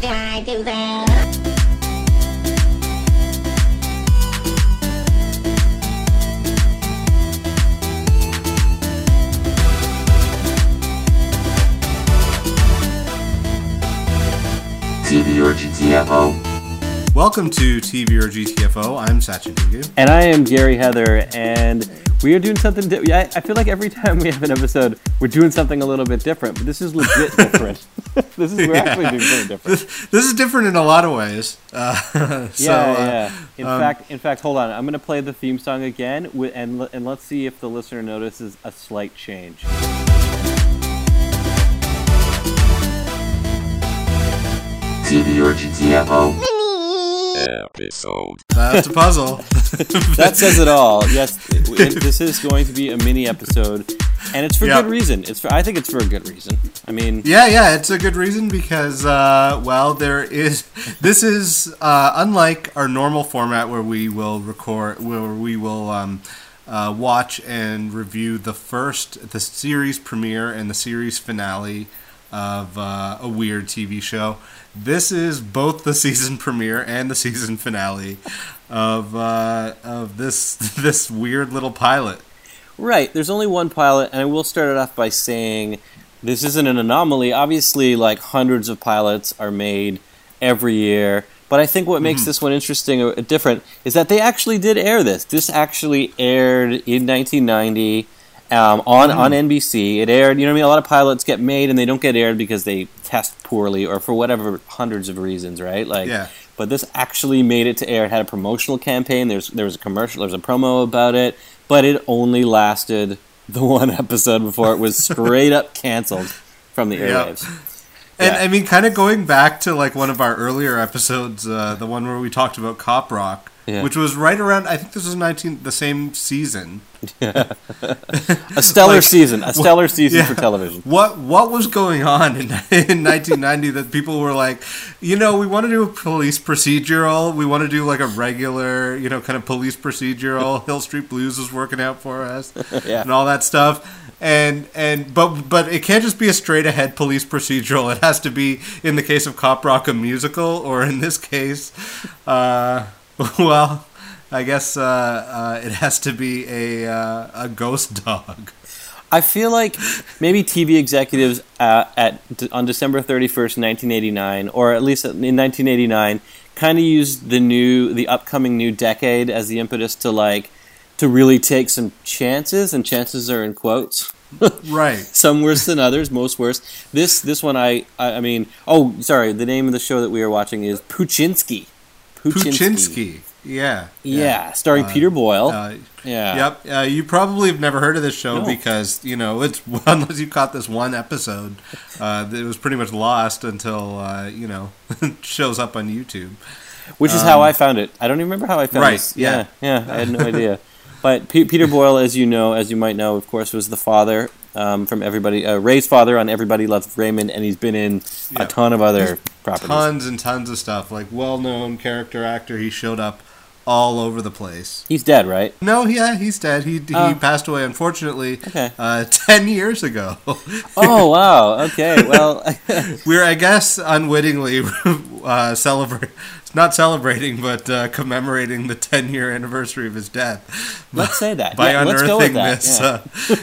Did I do that? TV or GTFO. Welcome to TV or GTFO. I'm Sachin Higu. And I am Gary Heather, and we are doing something. Di- yeah, I feel like every time we have an episode, we're doing something a little bit different. But this is legit different. this is we're actually doing something different. This, this is different in a lot of ways. Uh, so, yeah, uh, yeah. In um, fact, in fact, hold on. I'm going to play the theme song again, wi- and and let's see if the listener notices a slight change. TV or GTFO. Episode. that's a puzzle. That says it all. Yes, it, it- this is going to be a mini episode, and it's for Yep. good reason. It's for, I think it's for a good reason. I mean, yeah, yeah, it's a good reason because, uh, well, there is. This is uh, unlike our normal format where we will record, where we will um, uh, watch and review the first, the series premiere and the series finale of uh, a weird TV show. This is both the season premiere and the season finale of uh, of this this weird little pilot. Right. There's only one pilot, and I will start it off by saying this isn't an anomaly. Obviously, like hundreds of pilots are made every year. But I think what makes this one interesting or different is that they actually did air this. This actually aired in 1990 um, on on NBC. It aired. You know what I mean? A lot of pilots get made and they don't get aired because they test poorly or for whatever hundreds of reasons, right? Like, Yeah. but this actually made it to air. It had a promotional campaign. There's there was a commercial. There was a promo about it, but it only lasted the one episode before it was straight up canceled from the Yep. airwaves. And Yeah. I mean, kind of going back to like one of our earlier episodes, uh, the one where we talked about Cop Rock, Yeah. which was right around. I think this was nineteen, the same season. A stellar Like, season, a stellar season yeah. for television. What what was going on in, in 1990 that people were like, you know, we want to do a police procedural, we want to do like a regular, you know, kind of police procedural. Hill Street Blues was working out for us, Yeah. and all that stuff. And and but but it can't just be a straight ahead police procedural. It has to be, in the case of Cop Rock, a musical, or in this case, uh, well, I guess uh, uh, it has to be a uh, a ghost dog. I feel like maybe TV executives uh, at on December thirty first, nineteen eighty nine, or at least in nineteen eighty nine, kind of used the new, the upcoming new decade as the impetus to like to really take some chances, and chances are in quotes. Right. Some worse than others, most worse. This this one, I, I I mean, oh, sorry. The name of the show that we are watching is Poochinski. Poochinski. Yeah. Yeah, starring Uh, Peter Boyle. Uh, yeah. Yep. Uh, you probably have never heard of this show No. because you know it's unless you caught this one episode, uh, it was pretty much lost until uh, you know shows up on YouTube. Which is how I found it. I don't even remember how I found Um, Right, this. yeah. yeah, I had no idea. But P- Peter Boyle, as you know, as you might know, of course, was the father um, from everybody, uh, Ray's father on Everybody Loves Raymond, and he's been in Yeah. a ton of other properties. Tons and tons of stuff, like well-known character actor. He showed up all over the place. He's dead, right? No, yeah, he's dead. He he Oh. passed away unfortunately Okay. uh, ten years ago. Oh wow. Okay. Well, We're, I guess, unwittingly uh, celebrate, not celebrating, but uh, commemorating the 10 year anniversary of his death. let's say that. By yeah, let's unearthing go with that. this.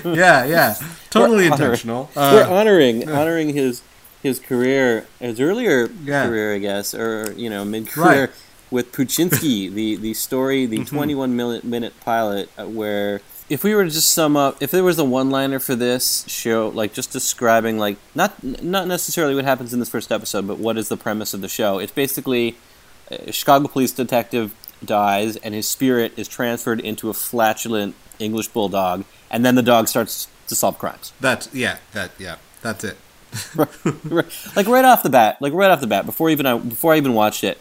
yeah. Uh, yeah, yeah. Totally We're honoring- intentional. We're Uh, honoring honoring his his career, his earlier Yeah. career, I guess, or you know, mid career Right. with Poochinski, the the story, the Mm-hmm. 21 minute minute pilot, uh, where if we were to just sum up, if there was a one liner for this show, like just describing like not not necessarily what happens in this first episode, but what is the premise of the show? It's basically a Chicago police detective dies and his spirit is transferred into a flatulent English bulldog, and then the dog starts to solve crimes. that's, yeah, that, yeah, that's it. like right off the bat, like right off the bat, before even I before I even watched it,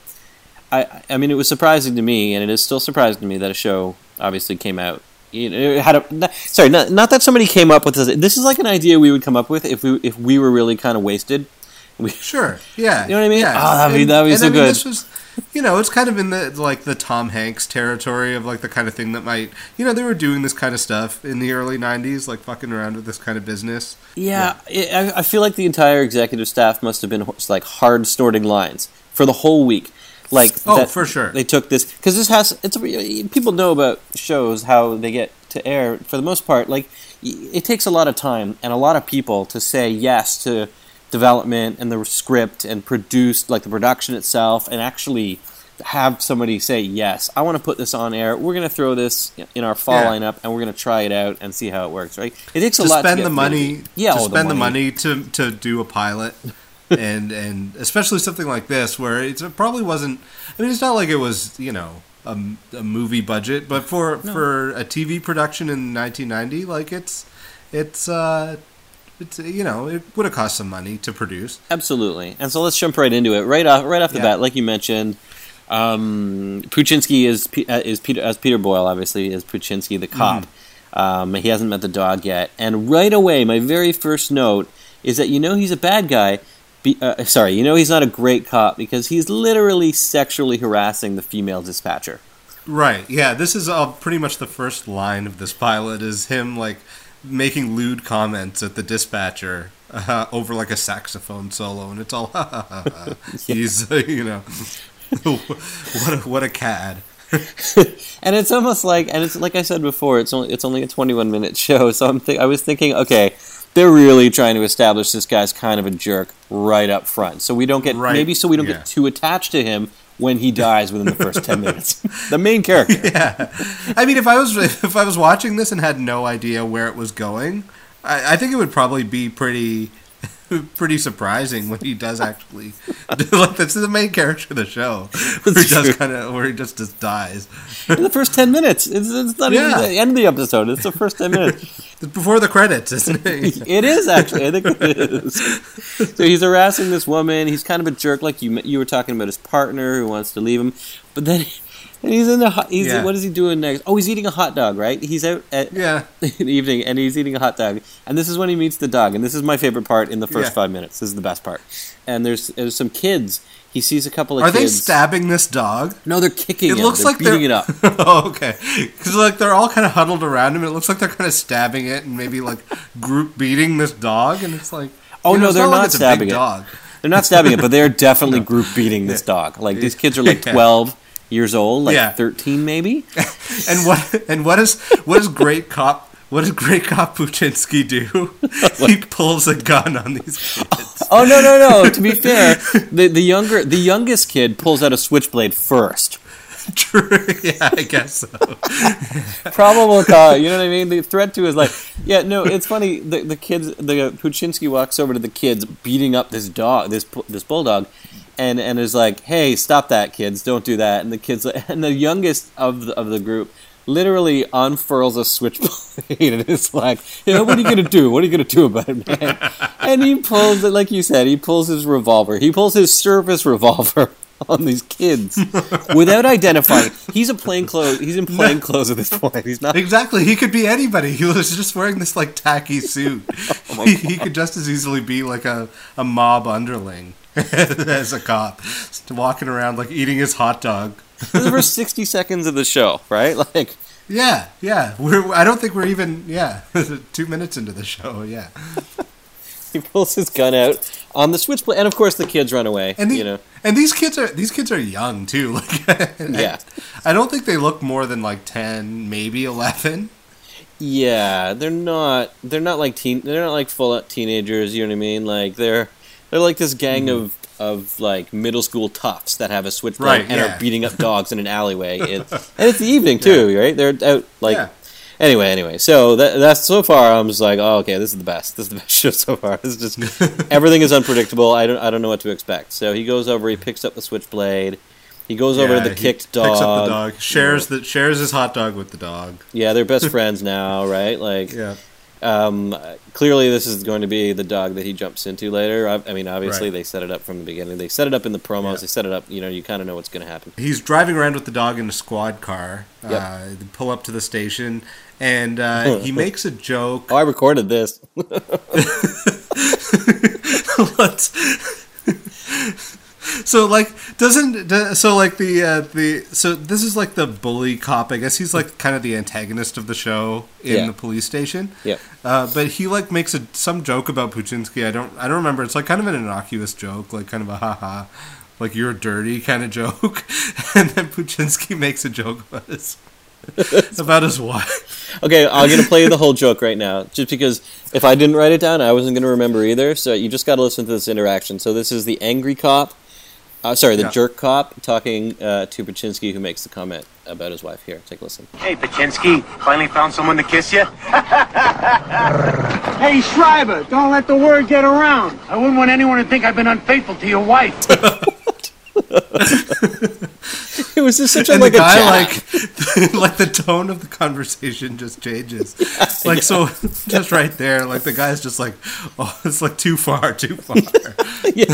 I I mean it was surprising to me, and it is still surprising to me that a show obviously came out. You know, it had a not, sorry, not, not that somebody came up with this. This is like an idea we would come up with if we if we were really kind of wasted. We, Sure, yeah. You know what I mean? Yeah. Oh, that'd be- And- that'd be so I mean, good. This was, you know, it's kind of in the like the Tom Hanks territory of like the kind of thing that might, you know, they were doing this kind of stuff in the early '90s, like fucking around with this kind of business. Yeah, it, I, I feel like the entire executive staff must have been like hard snorting lines for the whole week. Like, Oh, that for sure. they took this because this has it's people know about shows how they get to air for the most part. Like, it takes a lot of time and a lot of people to say yes to development and the script and produce like the production itself and actually have somebody say yes i want to put this on air we're going to throw this in our fall Yeah. lineup and we're going to try it out and see how it works right it takes a to lot spend to the money, through. yeah to spend the money to to do a pilot, and and especially something like this where it's, it probably wasn't. I mean, it's not like it was you know a movie budget, but for for a TV production in 1990, like it's it's uh it's you know it would have cost some money to produce. Absolutely. And so let's jump right into it. Right off, right off the Yeah. bat, like you mentioned, um, Poochinski is uh, is Peter as Peter Boyle, obviously, is Poochinski the cop. Um, he hasn't met the dog yet, and right away, my very first note is that you know he's a bad guy. Be, uh, sorry, you know he's not a great cop because he's literally sexually harassing the female dispatcher. Right. Yeah. This is uh, pretty much the first line of this pilot is him like making lewd comments at the dispatcher uh, over like a saxophone solo, and it's all he's uh, you know what a, what a cad. and it's almost like, and it's like I said before, it's only it's only a 21 minute show. So I'm th- I was thinking, okay, they're really trying to establish this guy's kind of a jerk right up front, so we don't get Right, maybe so we don't yeah. get too attached to him when he dies within the first 10 minutes. the main character. Yeah. I mean, if I was if I was watching this and had no idea where it was going, I, I think it would probably be pretty pretty surprising when he does actually like is the main character of the show where he does kind of where he just just dies In the first 10 minutes. It's, it's not Yeah. even the end of the episode. It's the first 10 minutes. before the credits, isn't it? It is actually. I think it is. So he's harassing this woman. He's kind of a jerk, like you you were talking about his partner who wants to leave him. But then he's in the hot- he's Yeah. what is he doing next? Oh, he's eating a hot dog, right? He's out at Yeah. in the evening and he's eating a hot dog. And this is when he meets the dog. And this is my favorite part in the first Yeah. five minutes. This is the best part. And there's there's some kids. He sees a couple of Are they stabbing this dog? no, they're kicking It him. looks They're like beating they're it up. oh, okay. Because like they're all kind of huddled around him. It looks like they're kind of stabbing it and maybe like group beating this dog. And it's like, Oh, you know, no, they're like not it's a stabbing it. Dog. They're not stabbing it, but they're definitely group beating this dog. Like these kids are like twelve years old, like Yeah. thirteen maybe. And what and what is what does great cop what does great cop Poochinski do? he pulls a gun on these kids. Oh no no no! To be fair, the the younger the youngest kid pulls out a switchblade first. True. yeah, I guess so. Probable cause. You know what I mean? The threat to is like, yeah, no. It's funny. The the kids, the Poochinski walks over to the kids beating up this dog, this this bulldog, and and is like, hey, stop that, kids! Don't do that. And the kids, and the youngest of the, of the group. Literally unfurls a switchblade and is like, you know, what are you gonna do? What are you gonna do about it, man? And he pulls it, like you said, he pulls his revolver. He pulls his service revolver on these kids without identifying. He's a plain clothes. He's in plain clothes at this point. He's not. Exactly. He could be anybody. He was just wearing this like tacky suit. Oh he, he could just as easily be like a, a mob underling as a cop, walking around like eating his hot dog. The first sixty seconds of the show, right? Like, Yeah, yeah. We're I don't think we're even yeah two minutes into the show. Yeah, he pulls his gun out on the switchblade, and of course the kids run away. and the, you know, and these kids are these kids are young too. Like Yeah. I, don't think they look more than like ten, maybe eleven. yeah, they're not. They're not like teen. They're not like full out teenagers. You know what I mean? Like they're they're like this gang mm-hmm. of of like middle school toughs that have a switchblade Right, and yeah. are beating up dogs in an alleyway. It, and it's the evening too, right? They're out like. Yeah. Anyway, anyway, so that, that's so far. I'm just like, oh, okay, this is the best. This is the best show so far. This is just everything is unpredictable. I don't, I don't know what to expect. So he goes over, he picks up the switchblade, he goes over to the he kicked dog. Picks up the dog. Shares the shares his hot dog with the dog. Yeah, they're best friends now, right? Like, Yeah. Um, clearly this is going to be the dog that he jumps into later. I, I mean, obviously Right. they set it up from the beginning. They set it up in the promos. Yeah. They set it up. You know, you kind of know what's going to happen. He's driving around with the dog in a squad car. Yep. Uh, they pull up to the station, and uh, he makes a joke. Oh, I recorded this. Let's- so like Doesn't so like the uh, the so this is like the bully cop. I guess he's like kind of the antagonist of the show in Yeah. the police station. Yep. Uh, but he like makes a some joke about Poochinski. I don't I don't remember. It's like kind of an innocuous joke, like kind of a haha, like you're dirty kind of joke. and then Poochinski makes a joke about his about his wife. Okay, I'm gonna play the whole joke right now, just because if I didn't write it down, I wasn't gonna remember either. So you just got to listen to this interaction. So this is the angry cop, uh, sorry, the Yeah. jerk cop talking uh, to Poochinski, who makes the comment about his wife. Here, take a listen. Hey, Poochinski, finally found someone to kiss you? Hey, Schreiber, don't let the word get around. I wouldn't want anyone to think I've been unfaithful to your wife. It was just such a And like the a guy jab. like like the tone of the conversation just changes. like so just right there, like the guy's just like, oh, it's like too far, too far. yeah,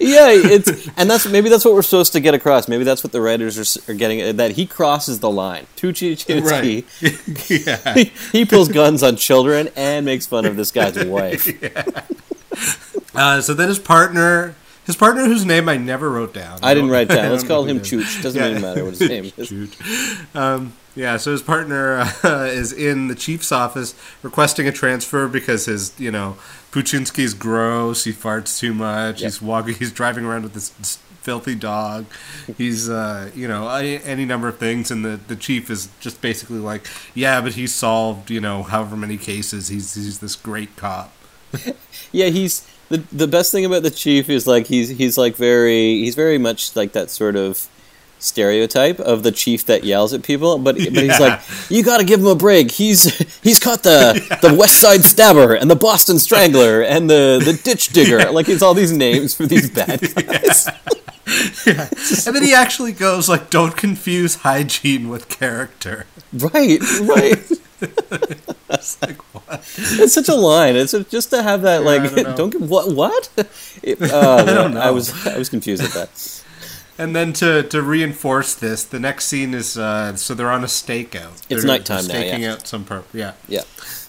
yeah it's and that's maybe that's what we're supposed to get across. Maybe that's what the writers are, are getting that he crosses the line. Tucci yeah. he, he pulls guns on children and makes fun of this guy's wife. Uh, so then his partner, his partner whose name I never wrote down. I didn't write down. Let's call him. Chooch. Doesn't Yeah. even matter what his name is. Shoot. Um, yeah, so his partner uh, is in the chief's office requesting a transfer because his, you know, Poochinski's gross. He farts too much. He's walking. He's driving around with this filthy dog. He's, uh, you know, any number of things. And the, the chief is just basically like, yeah, but he's solved, you know, however many cases. He's he's this great cop. Yeah, he's the the best thing about the chief is like he's he's like very he's very much like that sort of stereotype of the chief that yells at people but but he's like you got to give him a break. He's he's caught the the west side stabber and the boston strangler and the the ditch digger. Like it's all these names for these bad guys. And then he actually goes like, don't confuse hygiene with character. right right It's like, what? it's such a line it's just to have that like don't know. don't, get what what it, oh, don't I was i was confused at that And then to, to reinforce this, the next scene is uh, so they're on a stakeout. It's They're- nighttime they're now, Staking yeah. out some perp, yeah. yeah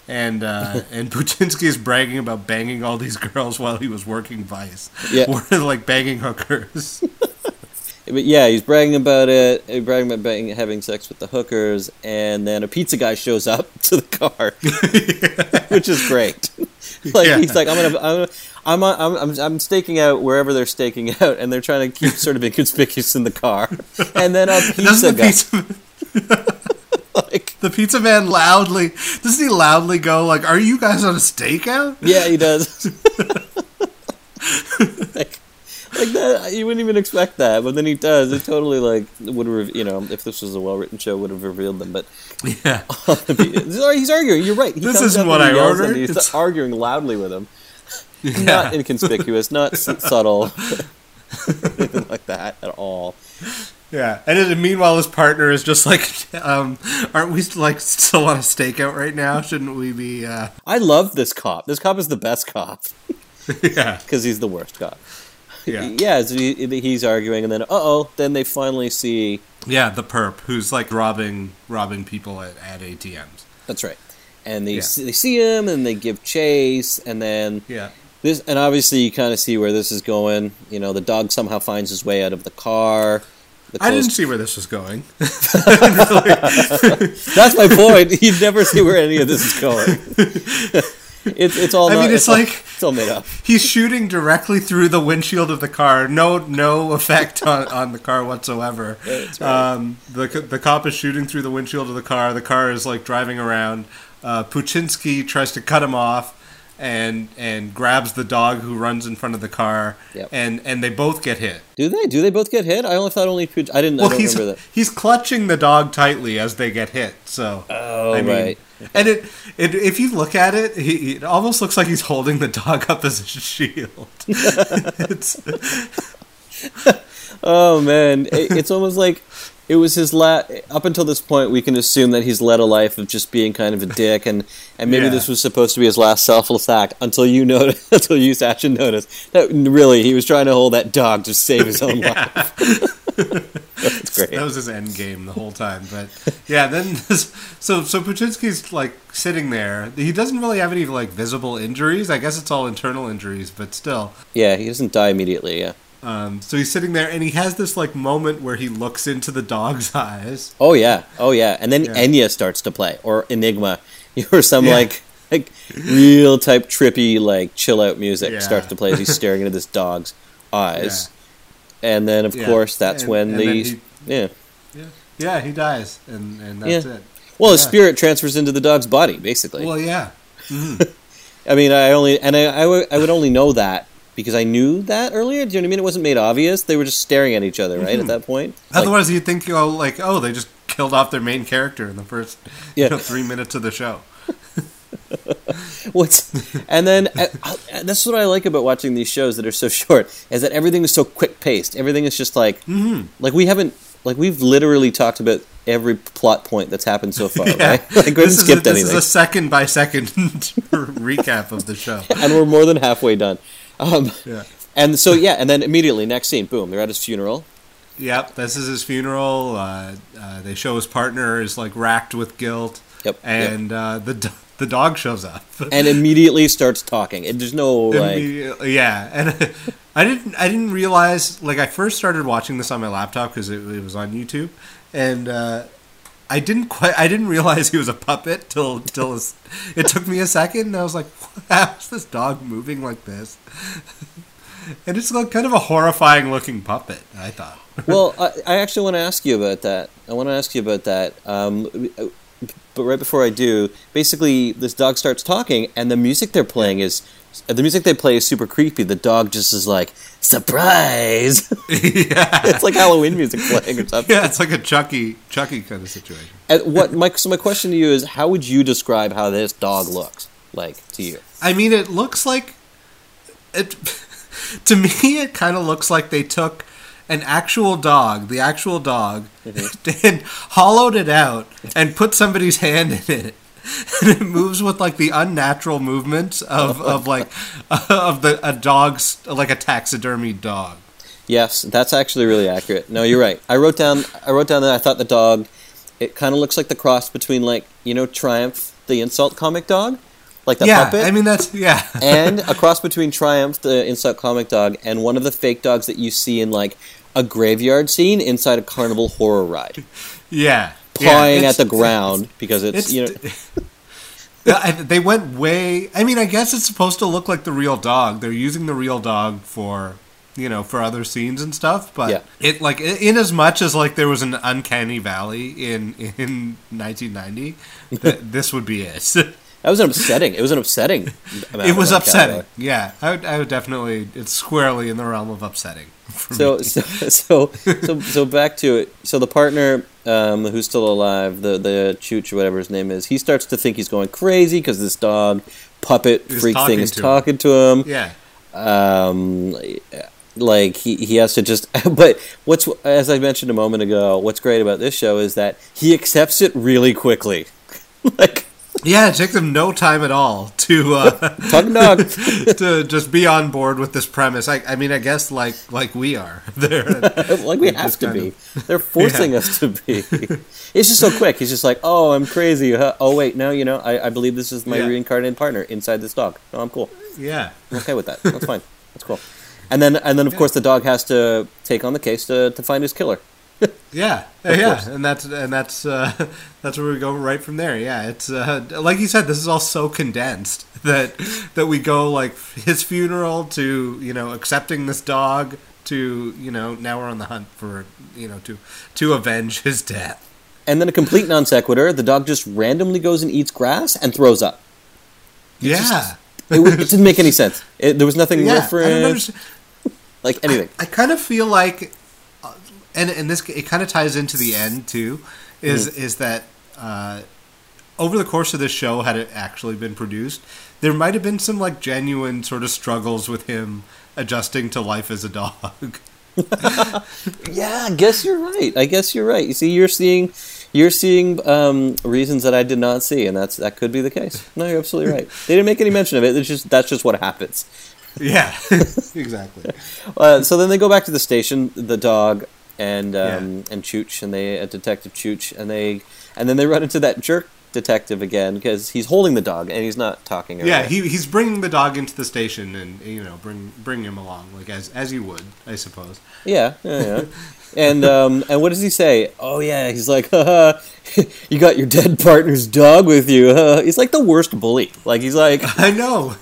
And uh, and Poochinski is bragging about banging all these girls while he was working Vice. Yeah. Or like banging hookers. But yeah, he's bragging about it. He's bragging about bang, having sex with the hookers, and then a pizza guy shows up to the car, which is great. like Yeah. he's like, I'm gonna, I'm, I'm, I'm, I'm, I'm staking out wherever they're staking out, and they're trying to keep sort of inconspicuous in the car. And then a pizza guy, like, the pizza man loudly doesn't he loudly go like, "Are you guys on a stakeout?" yeah, he does. Like, that, you wouldn't even expect that, but then he does. It totally like would have, you know, if this was a well-written show, would have revealed them. But Yeah. he's arguing. You're right. He This isn't what I ordered. He's It's- arguing loudly with him. Yeah. Not inconspicuous, not s- subtle, anything like that at all. Yeah, and then meanwhile, his partner is just like, um, "Aren't we like still on a stakeout right now? Shouldn't we be?" Uh... I love this cop. This cop is the best cop yeah, because he's the worst cop. Yeah, Yeah, he, he's arguing, and then uh oh, then they finally see. yeah. The perp who's like robbing robbing people at, at ATMs. That's right, and they Yeah. see, they see him, and they give chase, and then Yeah, this, and obviously you kind of see where this is going. You know, the dog somehow finds his way out of the car. The I didn't see where this was going. That's my point. You never see where any of this is going. It's it's all. I not- mean, it's all- like- it's all made up. He's shooting directly through the windshield of the car. No, no effect on, on the car whatsoever. Right. Um, the the cop is shooting through the windshield of the car. The car is like driving around. Uh, Poochinski tries to cut him off, and and grabs the dog who runs in front of the car. Yep. And and they both get hit. Do they? Do they both get hit? I only thought only. Puch- I didn't. I Well, don't he's remember that. he's clutching the dog tightly as they get hit. So Oh I mean, right. And it, it if you look at it, he, it almost looks like he's holding the dog up as a shield. it's, Oh man, it, it's almost like it was his la Up until this point, we can assume that he's led a life of just being kind of a dick, and and maybe Yeah. this was supposed to be his last selfless act. Until you notice, until you Sachin noticed that really he was trying to hold that dog to save his own life. That's great. That was his end game the whole time. But yeah, then this, so so Poochinski's like sitting there. He doesn't really have any like visible injuries. I guess it's all internal injuries, but still. Yeah, he doesn't die immediately. Yeah. Um, so he's sitting there, and he has this like moment where he looks into the dog's eyes. Oh yeah, oh yeah, and then Yeah. Enya starts to play or Enigma, or some Yeah. like like real type trippy like chill out music Yeah. starts to play as he's staring into this dog's eyes, and then of course that's And- when and the he- yeah Yeah, he dies, and and that's it. well his spirit transfers into the dog's body basically. Well, yeah, I mean I only and I I I would only know that because I knew that earlier. Do you know what I mean? It wasn't made obvious. They were just staring at each other right at that point. Like, Otherwise, you'd think, oh, like, oh, they just killed off their main character in the first Yeah. you know, three minutes of the show. What's and then uh, uh, that's what I like about watching these shows that are so short is that everything is so quick paced. Everything is just like Mm-hmm. like we haven't like we've literally talked about every plot point that's happened so far, Yeah. right? Like we haven't this, is a, this anything, is a second by second recap of the show. and we're more than halfway done. Um, Yeah. and so yeah, and then immediately next scene, boom, they're at his funeral. Yep, this is his funeral. Uh, uh, they show his partner is like racked with guilt. Yep, And uh, the the dog shows up. and immediately starts talking. And there's no like yeah, and I didn't I didn't realize like I first started watching this on my laptop because it, it was on YouTube, and uh, I didn't quite I didn't realize he was a puppet till till it took me a second, and I was like, how is this dog moving like this? And it's like kind of a horrifying looking puppet. I thought. well, I, I actually want to ask you about that. I want to ask you about that. Um, but right before I do, basically, this dog starts talking, and the music they're playing is the music they play is super creepy. The dog just is like surprise. yeah, it's like Halloween music playing or something. yeah, it's like a Chucky Chucky kind of situation. And what my so my question to you is, how would you describe how this dog looks like to you? I mean, it looks like it. To me, it kind of looks like they took an actual dog, the actual dog, mm-hmm. and hollowed it out and put somebody's hand in it. And it moves with like the unnatural movements of, of like of the a dog's like a taxidermy dog. Yes, that's actually really accurate. No, you're right. I wrote down I wrote down that I thought the dog it kind of looks like the cross between like, you know, Triumph, the insult comic dog, like the yeah, puppet. I mean that's yeah. and a cross between Triumph, the insult comic dog, and one of the fake dogs that you see in like a graveyard scene inside a carnival horror ride, yeah, pawing yeah, at the it's- ground because it's, It's you know they went way. I mean, I guess it's supposed to look like the real dog. They're using the real dog for you know for other scenes and stuff. But Yeah. it like in as much as like there was an uncanny valley in in 1990, th- this would be it. That was an upsetting. It was an upsetting. it was upsetting. valley. Yeah, I would, I would definitely. It's squarely in the realm of upsetting. So so so so so back to it. So the partner um, who's still alive, the the chooch or whatever his name is, he starts to think he's going crazy because this dog puppet Is freak thing talking is to him. talking to him. yeah, um, like he, he has to just but what's as i mentioned a moment ago what's great about this show is that he accepts it really quickly like yeah. It takes them no time at all to. Uh, to just be on board with this premise. I, I mean, I guess like like we are. They're, like we have to be of- they're forcing us to be it's just so quick he's just like oh i'm crazy huh? oh wait no you know I, I believe this is my Yeah. reincarnated partner inside this dog no i'm cool yeah, I'm okay with that that's fine that's cool and then and then of course the dog has to take on the case to, to find his killer yeah, yeah, and that's and that's uh, that's where we go right from there. Yeah, it's uh, like you said, this is all so condensed that that we go like his funeral to you know accepting this dog to you know now we're on the hunt for you know to to avenge his death. and then a complete non sequitur the dog just randomly goes and eats grass and throws up Yeah, it, it didn't make any sense. It, there was nothing yeah. I understand. like anything. I kind of feel like, and and this it kind of ties into the end too, is Mm-hmm. is that uh, over the course of this show, had it actually been produced, there might have been some like genuine sort of struggles with him adjusting to life as a dog. Yeah, I guess you're right. I guess you're right. You see, you're seeing, you're seeing um, reasons that I did not see, and that's that could be the case. No, you're absolutely right. They didn't make any mention of it. It's just that's just what happens. yeah, exactly. Uh, so then they go back to the station, the dog and um, and Chooch, and they uh, Detective Chooch, and they and then they run into that jerk detective again because he's holding the dog and he's not talking. Yeah, he, he's bringing the dog into the station and you know bring bring him along like as as you would, I suppose. Yeah, yeah, yeah. and um, and what does he say? Oh yeah, he's like, Haha, you got your dead partner's dog with you. Huh? He's like the worst bully. Like he's like, I know.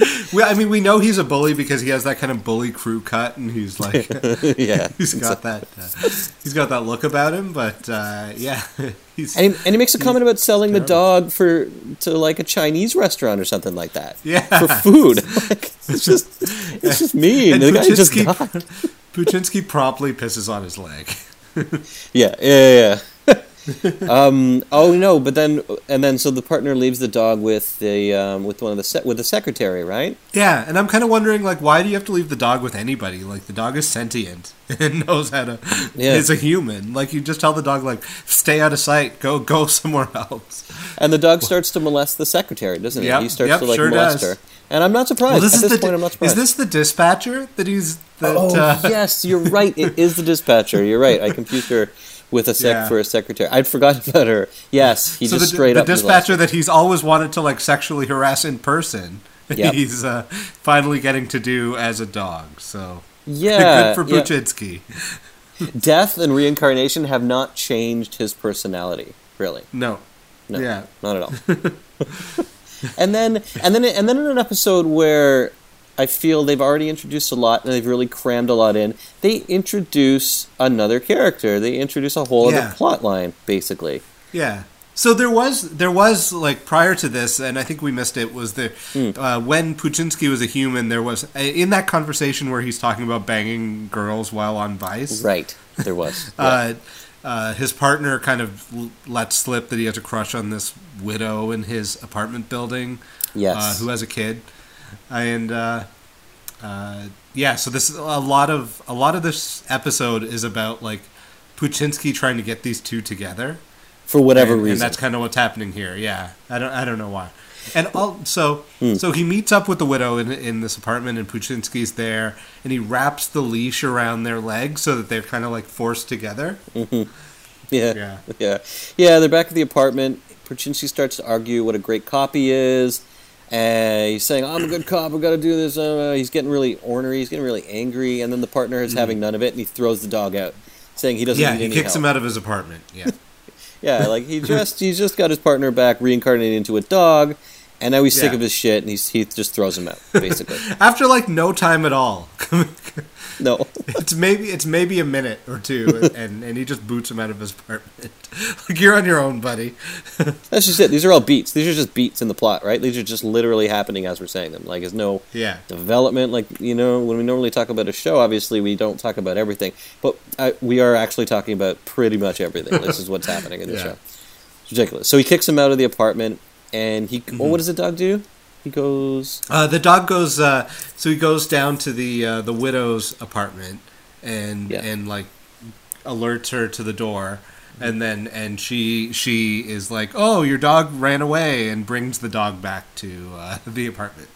well, I mean, we know he's a bully because he has that kind of bully crew cut, and he's like, yeah, he's got that, uh, he's got that look about him. But uh, yeah, he's and he, and he makes a comment about selling the dog for to like a Chinese restaurant or something like that. Yeah. for food. like, it's just it's just mean. and the guy just. Poochinski promptly pisses on his leg. Yeah, yeah, yeah. um, oh no, but then and then so the partner leaves the dog with the um, with one of the se- with the secretary, right? Yeah, and I'm kind of wondering, like, why do you have to leave the dog with anybody? Like, the dog is sentient and knows how to. Yeah. Is a human. Like, you just tell the dog, like, stay out of sight. Go, go somewhere else. And the dog starts to molest the secretary, doesn't Yep, he? He starts yep, to like sure molest does. her. And I'm not surprised. Well, this At is this the. point, I'm not surprised. is this the dispatcher that he's that? Oh uh, yes, you're right. It is the dispatcher. You're right. I confused her with a sec Yeah. for a secretary. I'd forgotten about her. Yes, he so just the, straight the up The dispatcher that he's always wanted to like sexually harass in person. Yep. He's uh, finally getting to do as a dog. So Yeah, good for yeah. Death and reincarnation have not changed his personality. Really, No. No. Yeah. not at all. and then, and then, and then in an episode where I feel they've already introduced a lot and they've really crammed a lot in, they introduce another character. They introduce a whole Yeah. other plot line, basically. Yeah. So there was there was like prior to this, and I think we missed it. Was the Hmm. uh, when Poochinski was a human? There was in that conversation where he's talking about banging girls while on Vice. Right. There was. Yeah. Uh, uh, his partner kind of l- lets slip that he has a crush on this widow in his apartment building. Yes. Uh, who has a kid, and uh, uh, yeah. So this a lot of a lot of this episode is about like Poochinski trying to get these two together For whatever and, reason. and that's kind of what's happening here. Yeah, I don't, I don't know why. And also, Hmm. so he meets up with the widow in, in this apartment, and Poochinski's there, and he wraps the leash around their legs so that they're kind of like forced together. Yeah. Yeah. Yeah. Yeah, they're back at the apartment. Poochinski starts to argue what a great cop he is. And he's saying, I'm a good cop, I've got to do this. Uh, he's getting really ornery, he's getting really angry. And then the partner is having none of it, and he throws the dog out, saying he doesn't Mm-hmm. Yeah, need he kicks help. him out of his apartment. Yeah, Yeah, like he just he's just got his partner back reincarnated into a dog, and now he's sick Yeah. of his shit, and he's, he just throws him out, basically. after like no time at all. no. it's maybe it's maybe a minute or two, and and he just boots him out of his apartment. like you're on your own, buddy. That's just it. These are all beats. These are just beats in the plot, right? These are just literally happening as we're saying them. Like, there's no Yeah. development. Like, you know, when we normally talk about a show, obviously we don't talk about everything, but uh, we are actually talking about pretty much everything. this is what's happening in the Yeah. show. It's ridiculous. So he kicks him out of the apartment, and he. Mm-hmm. Well, what does the dog do? He goes. Uh, the dog goes. Uh, so he goes down to the uh, the widow's apartment and Yeah. and like alerts her to the door, and then and she she is like, "Oh, your dog ran away," and brings the dog back to uh, the apartment.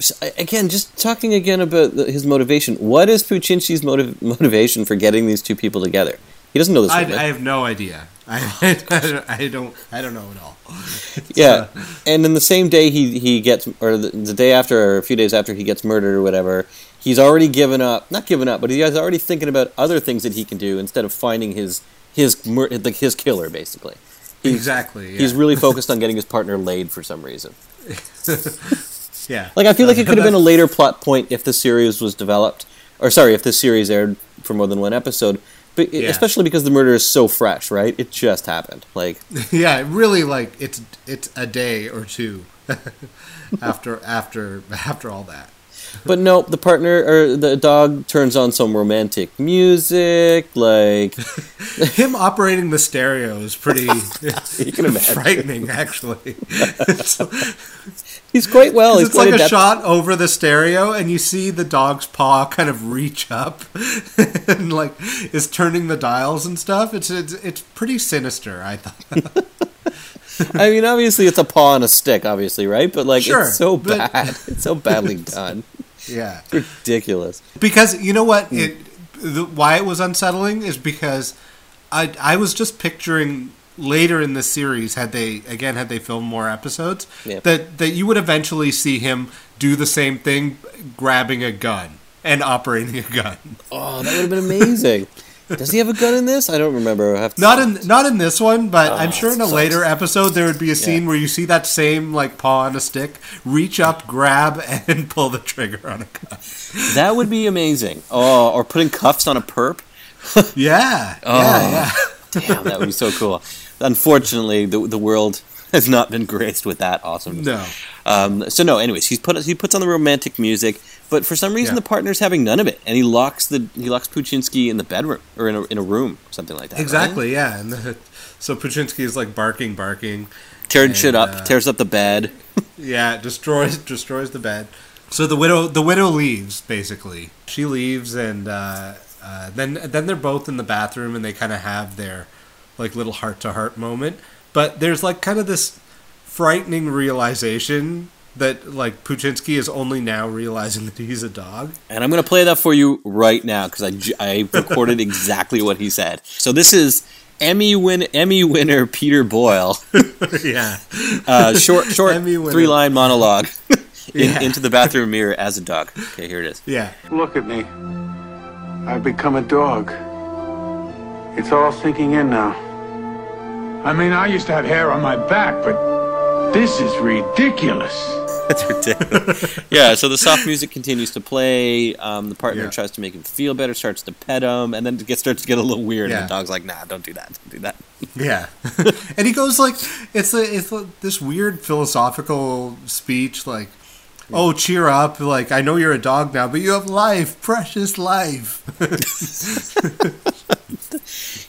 So, again, just talking again about the, his motivation. What is Poochinski's motiv- motivation for getting these two people together? He doesn't know this I. I have no idea. I, I, don't, I don't I don't know at all. Yeah, and then the same day he he gets, or the, the day after, or a few days after he gets murdered or whatever, he's already given up. Not given up, but he's already thinking about other things that he can do instead of finding his his mur- like his killer. Basically, he's, exactly. Yeah. he's really focused on getting his partner laid for some reason. yeah. Like I feel like it could have been a later plot point if the series was developed, or sorry, if this series aired for more than one episode. But Yeah. especially because the murder is so fresh, right? It just happened. Like yeah. Really, like it's it's a day or two after after after all that. But no, the partner or the dog turns on some romantic music. Like Him operating the stereo is pretty you can imagine, frightening, actually. he's quite well. He's it's like a shot over the stereo, and you see the dog's paw kind of reach up and like is turning the dials and stuff. It's it's, it's pretty sinister. I thought. I mean, obviously, it's a paw on a stick, obviously, right? But like, Sure, it's so bad. It's so badly done. Yeah, Ridiculous. because you know what Hmm. it the, why it was unsettling is because I I was just picturing later in the series, had they again had they filmed more episodes, Yep. that that you would eventually see him do the same thing, grabbing a gun and operating a gun. Oh, that would have been amazing. Does he have a gun in this? I don't remember. I have to Not in not in this one, but I'm Oh, sure in a sucks. later episode there would be a scene Yeah. where you see that same like paw on a stick, reach up, grab, and pull the trigger on a gun. That would be amazing. Oh, or putting cuffs on a perp. Yeah, Oh. yeah, yeah. Damn, that would be so cool. Unfortunately, the the world has not been graced with that awesomeness. No. Um, so no, anyways, he's put he puts on the romantic music, but for some reason Yeah. the partner's having none of it, and he locks the he locks Poochinski in the bedroom or in a in a room, something like that. right? Exactly, yeah. And the, so Poochinski is like barking, barking. Tearing shit up, uh, tears up the bed. Yeah, destroys destroys the bed. So the widow the widow leaves basically. She leaves and uh, uh, then then they're both in the bathroom and they kind of have their like little heart to heart moment. But there's like kind of this frightening realization that like Poochinski is only now realizing that he's a dog. And I'm going to play that for you right now because I recorded exactly what he said. So this is Emmy win Emmy winner Peter Boyle, yeah. uh, short short Emmy three line monologue in, Yeah. into the bathroom mirror as a dog. Okay, here it is. Yeah. Look at me. I've become a dog. It's all sinking in now. I mean, I used to have hair on my back, but this is ridiculous. That's ridiculous. yeah, so the soft music continues to play. Um, the partner Yeah. tries to make him feel better, starts to pet him, and then it gets, starts to get a little weird. Yeah. And the dog's like, "Nah, don't do that. Don't do that." Yeah, and he goes like it's a, it's a, this weird philosophical speech like, "Oh, cheer up! Like I know you're a dog now, but you have life, precious life."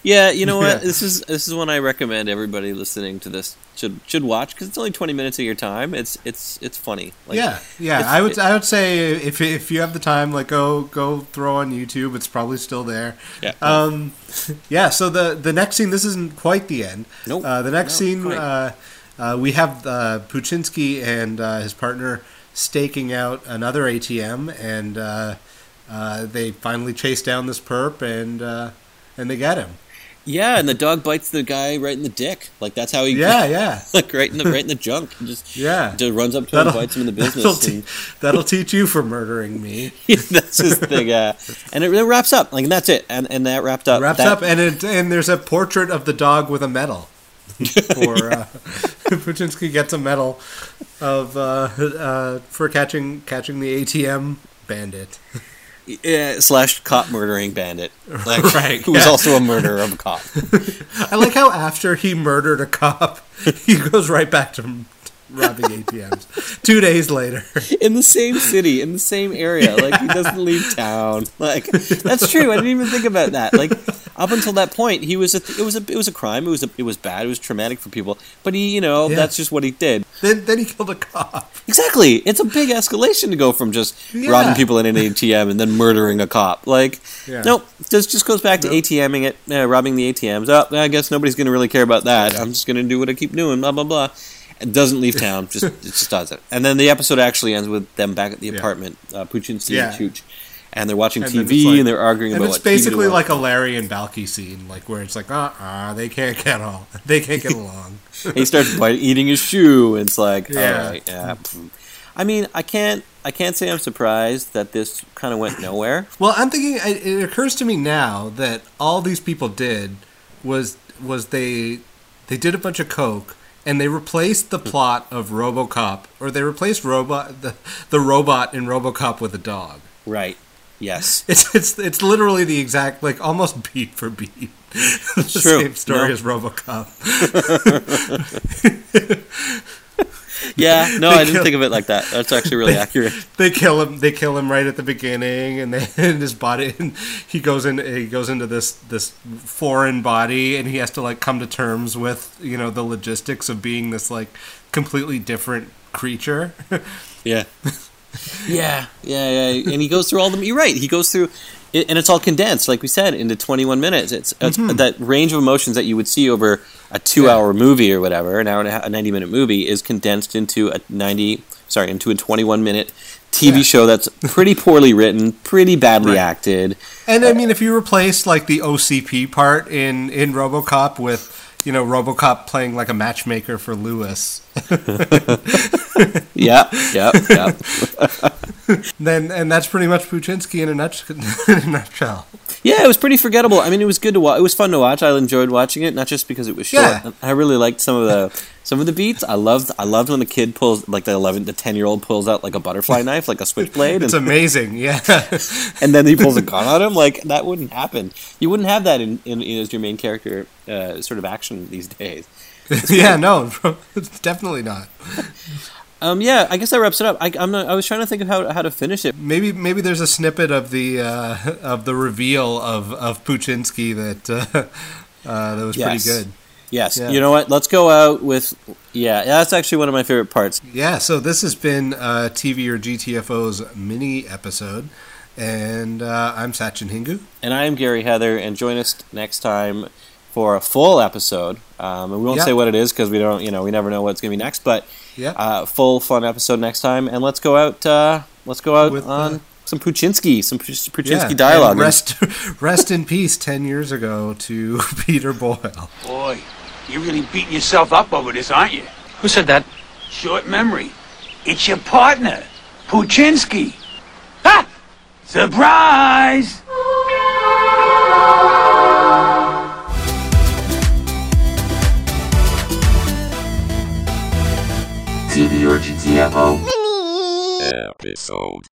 Yeah, you know what? Yeah. This is this is one I recommend everybody listening to this should should watch because it's only twenty minutes of your time. It's it's it's funny. Like, yeah, yeah. I would it- I would say if if you have the time, like go go throw on YouTube. It's probably still there. Yeah. Um, yeah. So the the next scene. This isn't quite the end. Nope. Uh, the next No, scene. Uh, uh, we have uh, Poochinski and uh, his partner staking out another ATM, and uh, uh, they finally chase down this perp, and uh, and they get him. Yeah, and the dog bites the guy right in the dick. Like that's how he Yeah, yeah, like right in the right in the junk. Just yeah. just runs up to him, That'll- bites him in the That'll, business. te- and- that'll teach you for murdering me. that's his thing. Yeah, and it, it wraps up. Like and that's it. And and that wrapped up. Wraps That- up, and it, and there's a portrait of the dog with a medal. for uh, Poochinski gets a medal of uh, uh, for catching catching the ATM bandit. Yeah, slash cop murdering bandit. Like, Right, Who was yeah. also a murderer of a cop. I like how after he murdered a cop, he goes right back to robbing ATMs. Two days later. in the same city, in the same area. Like he doesn't leave town. Like that's true. I didn't even think about that. Like up until that point, he was a it was a it was a crime. It was a, it was bad. It was traumatic for people. But he, you know, Yeah. that's just what he did. Then then he killed a cop. Exactly. It's a big escalation to go from just Yeah. robbing people in an ATM and then murdering a cop. Like, Yeah. nope. This just goes back to Nope. ATMing it, uh, robbing the ATMs. Oh, I guess nobody's going to really care about that. I'm just going to do what I keep doing. Blah blah blah. It doesn't leave town. Just it just does it. And then the episode actually ends with them back at the Yeah. apartment, uh, Poochinski Yeah. and Chooch, and they're watching And TV like- and they're arguing And about it's what TV to basically like a Larry and Balki scene, like where it's like, uh uh they can't get all they can't get along. he starts bite, eating his shoe, and it's like, Yeah. right, yeah. I mean, I can't, I can't say I'm surprised that this kind of went nowhere. Well, I'm thinking it it occurs to me now that all these people did was was they they did a bunch of coke and they replaced the plot of RoboCop or they replaced robot the, the robot in RoboCop with a dog. Right. Yes. It's it's it's literally the exact like almost beat for beat the True. same story No. as RoboCop. Yeah. No, They I didn't kill- think of it like that. That's actually really accurate. They kill him. They kill him right at the beginning, and then in his body. And he goes in. He goes into this this foreign body, and he has to like come to terms with you know the logistics of being this like completely different creature. Yeah. Yeah, yeah, yeah. And he goes through all the. You're right. He goes through, it, and it's all condensed, like we said, into 21 minutes. It's, it's mm-hmm. that range of emotions that you would see over a two-hour movie or whatever, an hour and a, half, a 90-minute movie, is condensed into a 90, sorry, into a 21-minute TV Yeah. show that's pretty poorly written, pretty badly Right. acted. and I uh, mean, if you replace like the OCP part in in RoboCop with you know, RoboCop playing like a matchmaker for Lewis. Yeah, yeah, yeah. then and that's pretty much Poochinski in a, nutsh- in a nutshell. Yeah, it was pretty forgettable. I mean, it was good to watch. It was fun to watch. I enjoyed watching it, not just because it was short. Yeah. I really liked some of the some of the beats. I loved I loved when the kid pulls like the eleven to ten year old pulls out like a butterfly knife, like a switchblade, It's and, amazing, yeah. and then he pulls a gun on him. Like that wouldn't happen. You wouldn't have that in, in, as your main character uh, sort of action these days. yeah, no, definitely not. Um, yeah, I guess that wraps it up. I, I'm not, I was trying to think of how how to finish it. Maybe maybe there's a snippet of the uh, of the reveal of of Poochinski that uh, uh, that was Yes. pretty good. Yes, Yeah. you know what? Let's go out with yeah. That's actually one of my favorite parts. Yeah, so this has been uh, TV or GTFO's mini episode, and uh, I'm Sachin Hingu. And I am Gary Heather, and join us next time for a full episode. Um, and we won't Yeah. say what it is because we don't, you know, we never know what's going to be next. But Yeah, uh, full fun episode next time, and let's go out. Uh, let's go out With, on uh, some Poochinski, some Puch- Poochinski yeah. dialogue. Rest rest in peace. Ten years ago to Peter Boyle. Boy, you're really beating yourself up over this, aren't you? Who said that? Short memory. It's your partner, Poochinski. Ha! Surprise! TV or GTFO. Episode